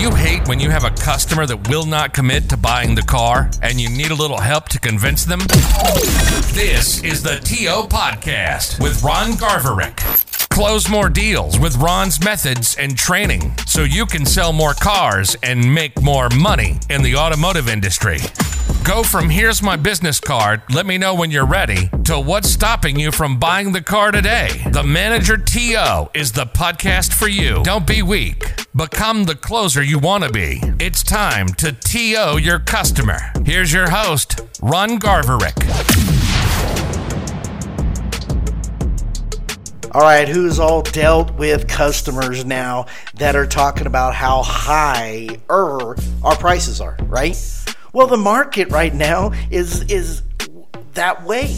you hate when you have a customer that will not commit to buying the car and you need a little help to convince them? This is the TO Podcast with Ron Garverick. Close more deals with Ron's methods and training so you can sell more cars and make more money in the automotive industry. Go from here's my business card, let me know when you're ready, to what's stopping you from buying the car today. The Manager TO is the podcast for you. Don't be weak. Become the closer you want to be. It's time to TO your customer. Here's your host, Ron Garverick. All right, who's all dealt with customers now that are talking about how high our prices are, right? Well, the market right now is is that way.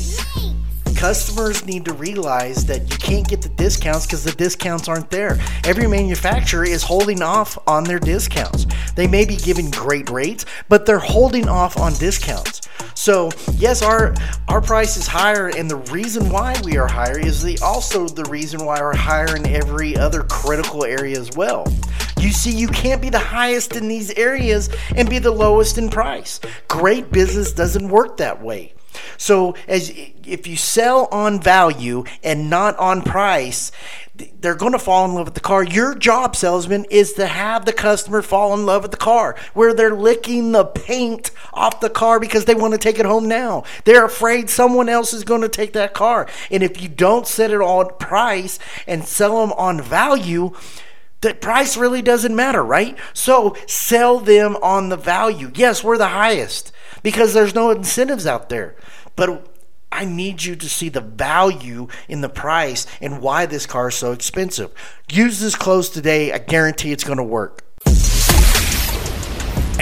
Customers need to realize that you can't get the discounts because the discounts aren't there. Every manufacturer is holding off on their discounts. They may be giving great rates, but they're holding off on discounts. So yes, our our price is higher, and the reason why we are higher is the also the reason why we're higher in every other critical area as well. You see, you can't be the highest in these areas and be the lowest in price. Great business doesn't work that way. So as if you sell on value and not on price, they're going to fall in love with the car. Your job, salesman, is to have the customer fall in love with the car, where they're licking the paint off the car because they want to take it home now. They're afraid someone else is going to take that car. And if you don't set it on price and sell them on value, the price really doesn't matter, right? So sell them on the value. Yes, we're the highest because there's no incentives out there. But I need you to see the value in the price and why this car is so expensive. Use this close today. I guarantee it's going to work.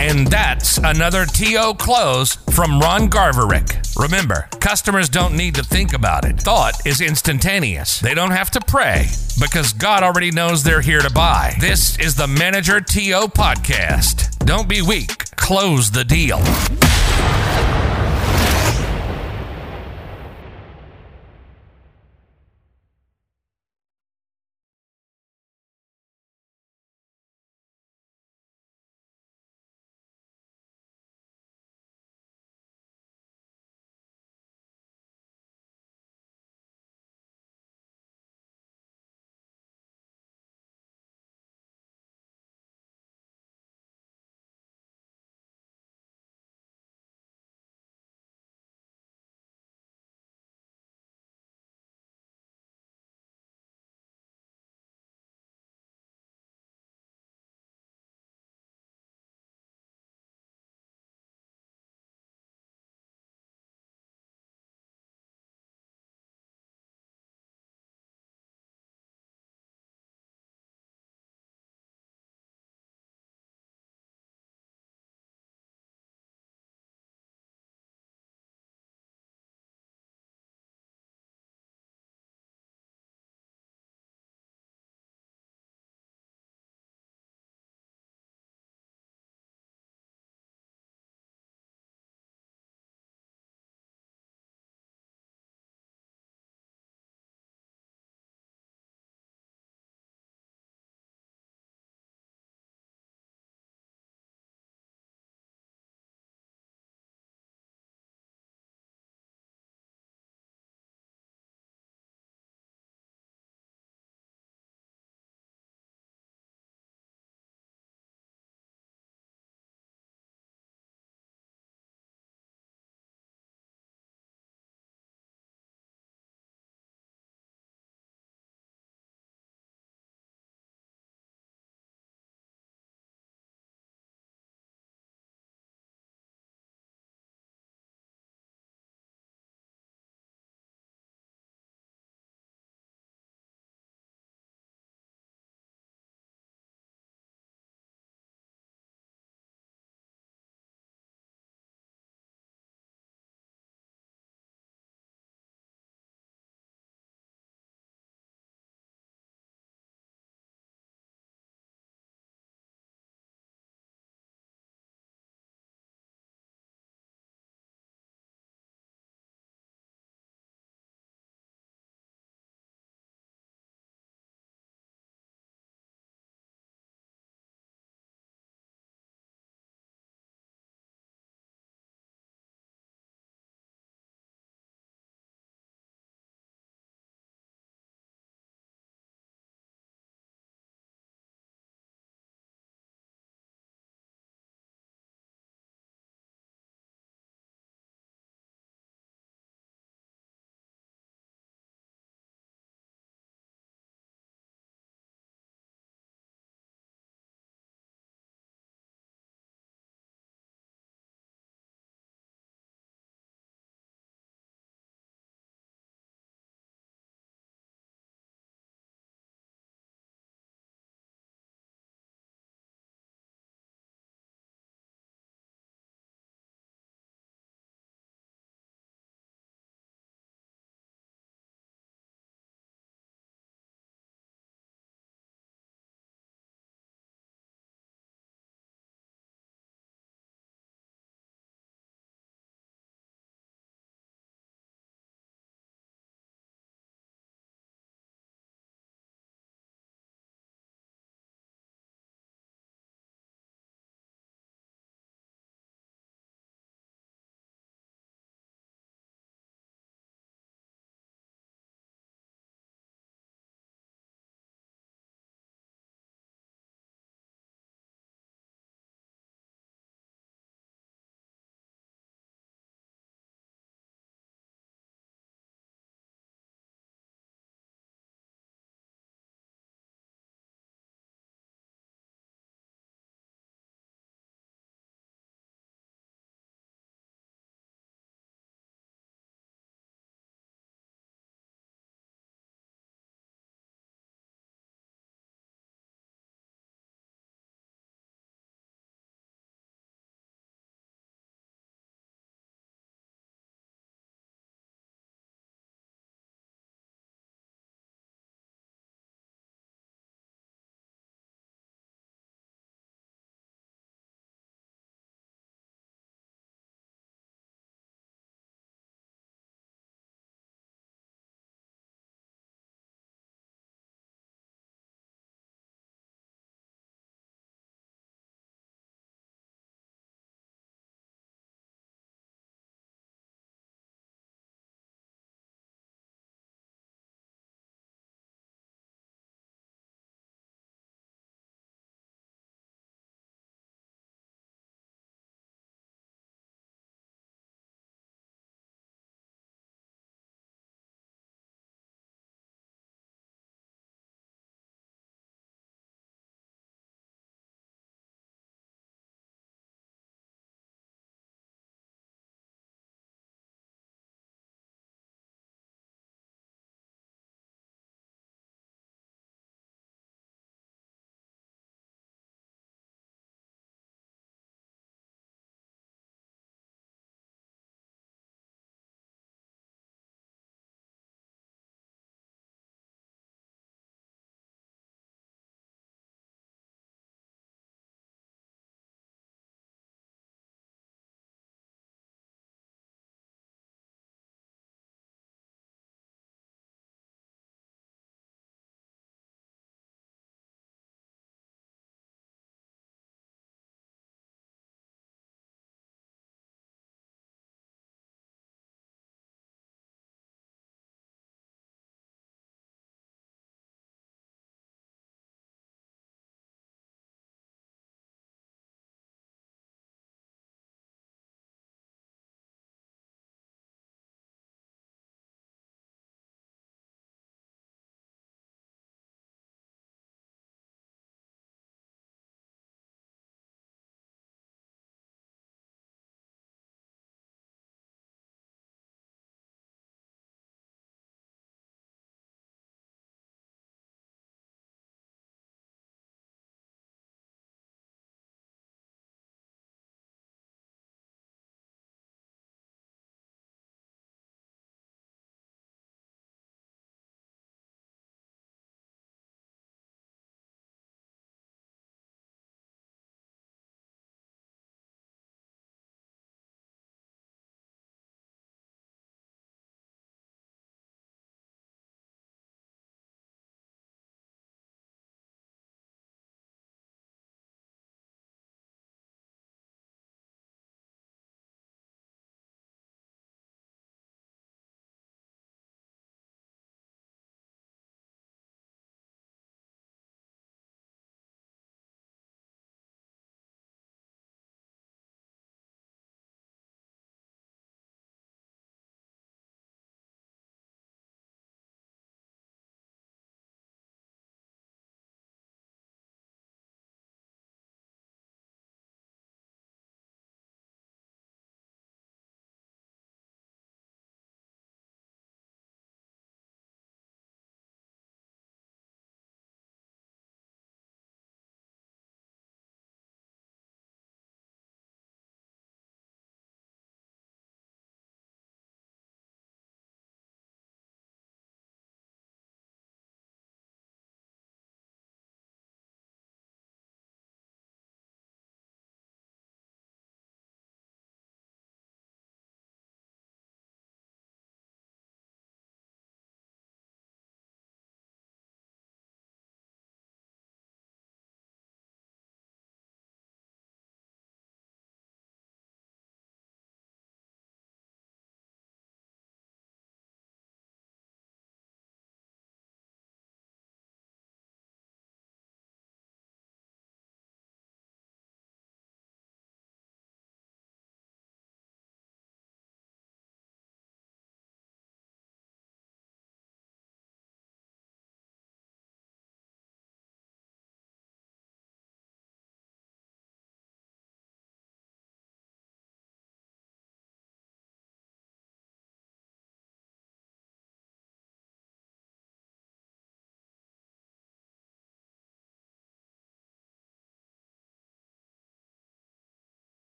And that's another TO close from Ron Garverick. Remember, customers don't need to think about it. Thought is instantaneous. They don't have to pray because God already knows they're here to buy. This is the Manager TO podcast. Don't be weak. Close the deal.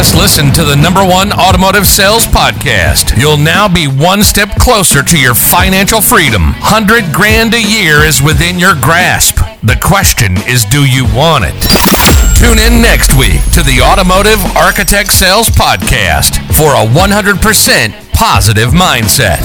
Just listened to the number one automotive sales podcast. You'll now be one step closer to your financial freedom. 100 grand a year is within your grasp. The question is do you want it? Tune in next week to the Automotive Architect Sales Podcast for a 100% positive mindset.